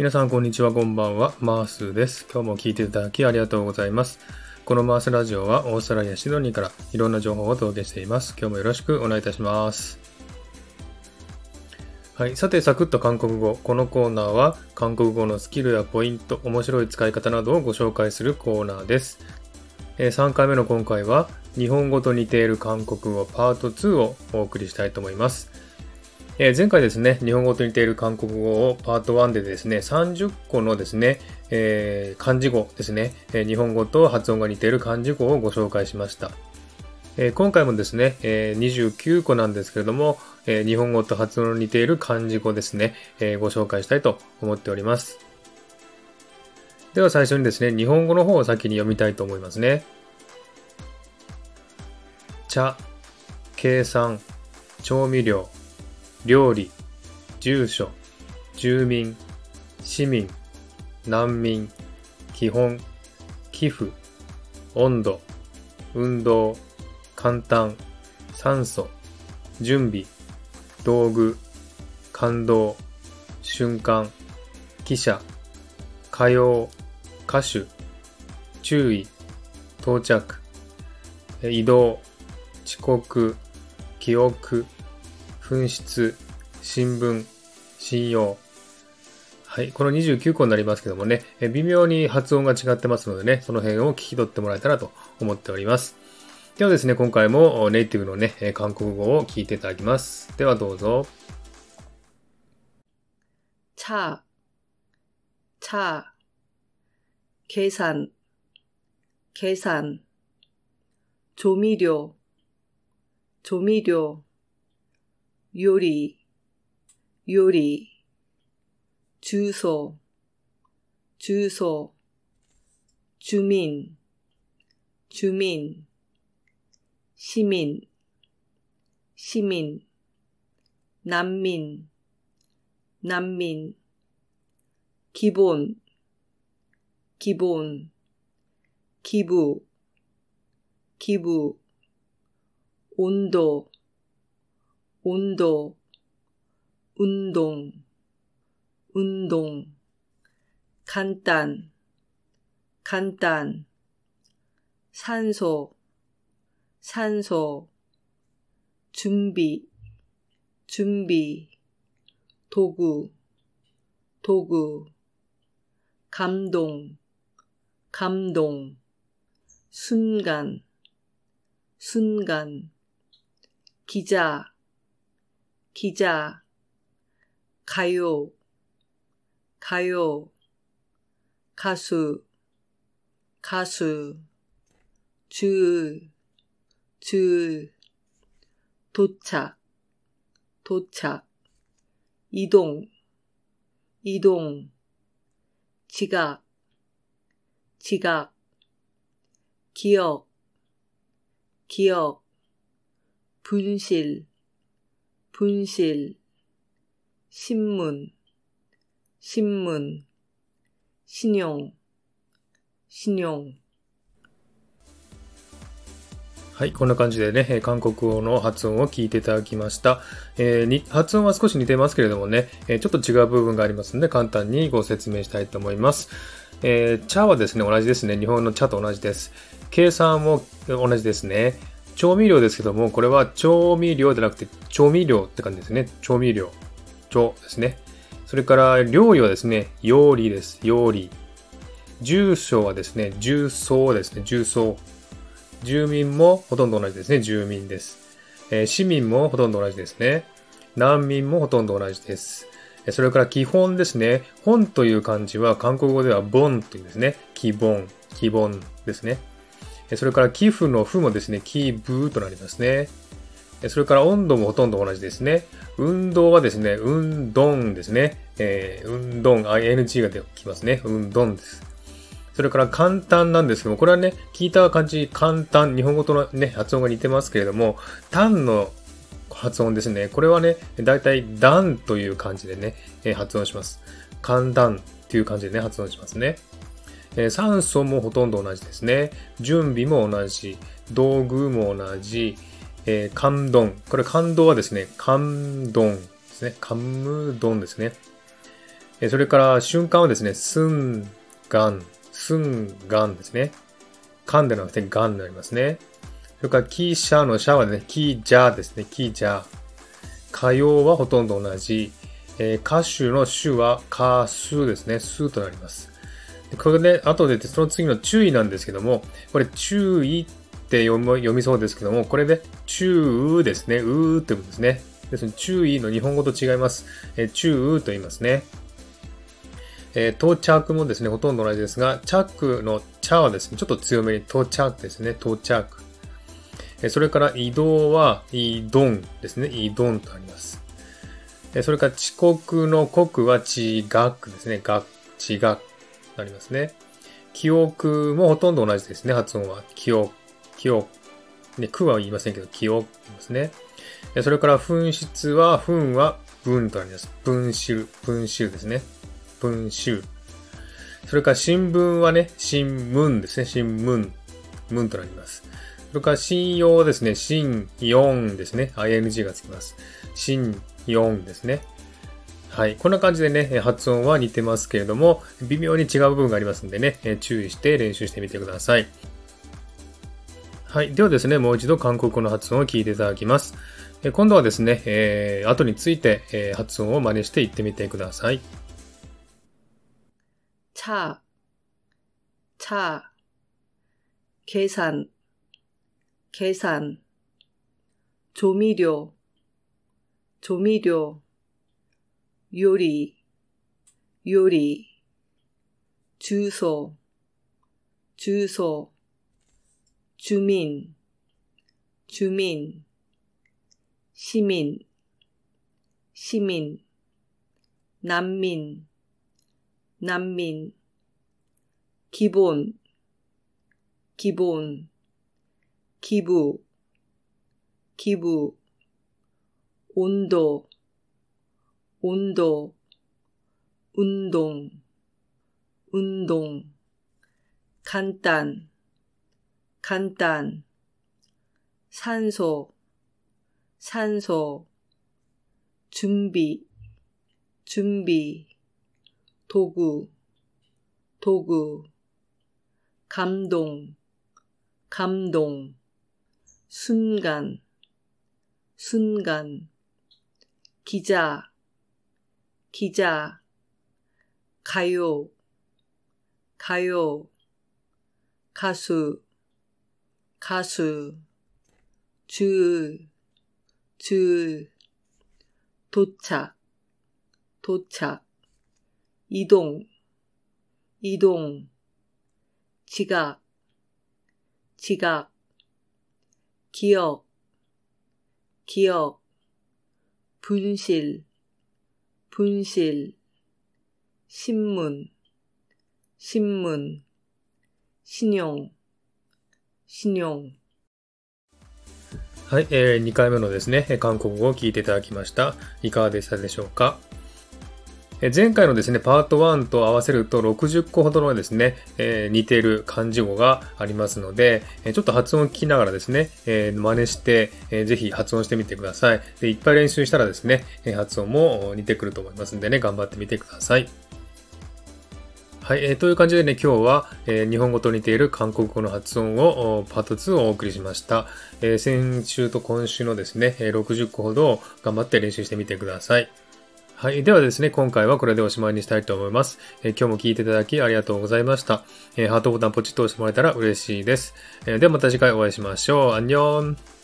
皆さんこんにちは、こんばんは。マースです。今日も聞いていただきありがとうございます。このマースラジオはオーストラリア・シドニーからいろんな情報をお届けしています。今日もよろしくお願いいたします。はい。さて、サクッと韓国語。このコーナーは韓国語のスキルやポイント、面白い使い方などをご紹介するコーナーです。え3回目の今回は日本語と似ている韓国語パート2をお送りしたいと思います。え前回ですね、日本語と似ている韓国語をパート1でですね、30個のですね、えー漢字語ですね、え日本語と発音が似ている漢字語をご紹介しました。え今回もですね、え29個なんですけれども、え日本語と発音の似ている漢字語ですね、えご紹介したいと思っております。では最初にですね、日本語の方を先に読みたいと思いますね。茶、計算、調味料、料理、住所、住民、市民、難民、基本、寄付、温度、運動、簡単、酸素、準備、道具、感動、瞬間、記者、歌謡、歌手、注意、到着、移動、遅刻、記憶、紛失、新聞、信用。はい。この29個になりますけどもね、え微妙に発音が違ってますのでね、その辺を聞き取ってもらえたらと思っております。ではですね、今回もネイティブのね、韓国語を聞いていただきます。ではどうぞ。 차、 차、 計算、計算、調味料、調味料、 요리, 요리, 주소, 주소, 주민, 주민, 시민, 시민, 난민, 난민, 기본, 기본, 기부, 기부, 온도, 온도, 운동, 운동, 간단, 간단, 산소, 산소, 준비, 준비, 도구, 도구, 감동, 감동, 순간, 순간, 기자, 기자, 가요, 가요, 가수, 가수, 줄, 줄, 도착, 도착, 이동, 이동, 지각, 지각, 기억, 기억, 분실, 분실, 신문, 신문, 신용, 신용. はい、こんな感じでね、えー韓国語の発音を聞いていただきました。えーに発音は少し似てますけれどもね、えーちょっと違う部分がありますので、簡単にご説明したいと思います。えー茶はですね、同じですね。日本の茶と同じです。計算も同じですね。 調味料ですけども、これは調味料じゃなくて、調味料って感じですね。調味料。調ですね。それから、料理はですね、料理です。料理。住所はですね、重曹ですね。重曹。住民もほとんど同じですね。住民です。えー市民もほとんど同じですね。難民もほとんど同じです。それから基本ですね。本という漢字は韓国語ではボンというんですね。基本、基本ですね。それから寄付の負もですね、寄付となりますね。それから温度もほとんど同じですね。運動はですね、運動ですね。えー運動、ing が出てきますね。運動です。それから簡単なんですけども、これはね、聞いた感じ、簡単、日本語とのね、発音が似てますけれども、単の発音ですね。これはね、だいたい段という感じでね、発音します。簡単っていう感じでね、発音しますね。酸素もほとんど同じですね。準備も同じ。道具も同じ。えー感動。これ感動はですね、感動ですね。感無動ですね。それから瞬間はですね、すんがん、すんがんですね。かんでなくてがんになりますね。それから、キーシャーのシャはね、キージャーですね、キージャー。歌謡はほとんど同じ。えー、歌手の手は歌数ですね、数となります。これで、後でその次の注意なんですけども、これ注意って読み読みそうですけども、これで、注ですね、うーってことですね。ですので、注意の日本語と違います。えー、注と言いますね。えー、到着もですね、ほとんど同じですが、着の茶はですね、ちょっと強めに到着ですね、到着。えー、それから移動は、移動ですね、移動とあります。えー、それから遅刻の刻は地学ですね、学、地学なりますね。記憶もほとんど同じですね、発音は。記憶、記憶。ね、句は言いませんけど、記憶って言いますね。それから紛失は、紛は文となります。文集、文集ですね。文集。それから新聞はね、新聞ですね。新聞、文となります。それから信用ですね。新4ですね。ing がつきます。新4ですね。はい。こんな感じでね、発音は似てますけれども、微妙に違う部分がありますんでね、注意して練習してみてください。はい。ではですね、もう一度韓国語の発音を聞いていただきます。今度はですね、えー、後について、えー、発音を真似して言ってみてください。 차、 차、 計算、計算、調味料、調味料、 요리, 요리. 주소, 주소. 주민, 주민. 시민, 시민. 난민, 난민. 기본, 기본. 기부, 기부. 온도, 온도 운동 운동 간단 간단 산소 산소 준비 준비 도구 도구 감동 감동 순간 순간 기자 기자, 가요, 가요, 가수, 가수, 줄, 줄, 도착, 도착, 이동, 이동, 지각, 지각, 기억, 기억, 분실, 분실, 신문, 신문, 신용, 신용. はい、えー、2回目のですね、韓国語を聞いていただきました。いかがでしたでしょうか 前回のですね、パート1と合わせると60個ほどのですね、えー、似ている漢字語がありますので、ちょっと発音を聞きながらですね、えー、真似して、えー、ぜひ発音してみてくださいで。いっぱい練習したらですね、発音も似てくると思いますんでね、頑張ってみてください。はい、えー、という感じでね、今日は、えー、日本語と似ている韓国語の発音をパート2をお送りしました。えー、先週と今週のですね、60個ほど頑張って練習してみてください。はい。ではですね、今回はこれでおしまいにしたいと思います。えー、今日も聞いていただきありがとうございました。えー、ハートボタンポチッと押してもらえたら嬉しいです。えー、ではまた次回お会いしましょう。アンニョン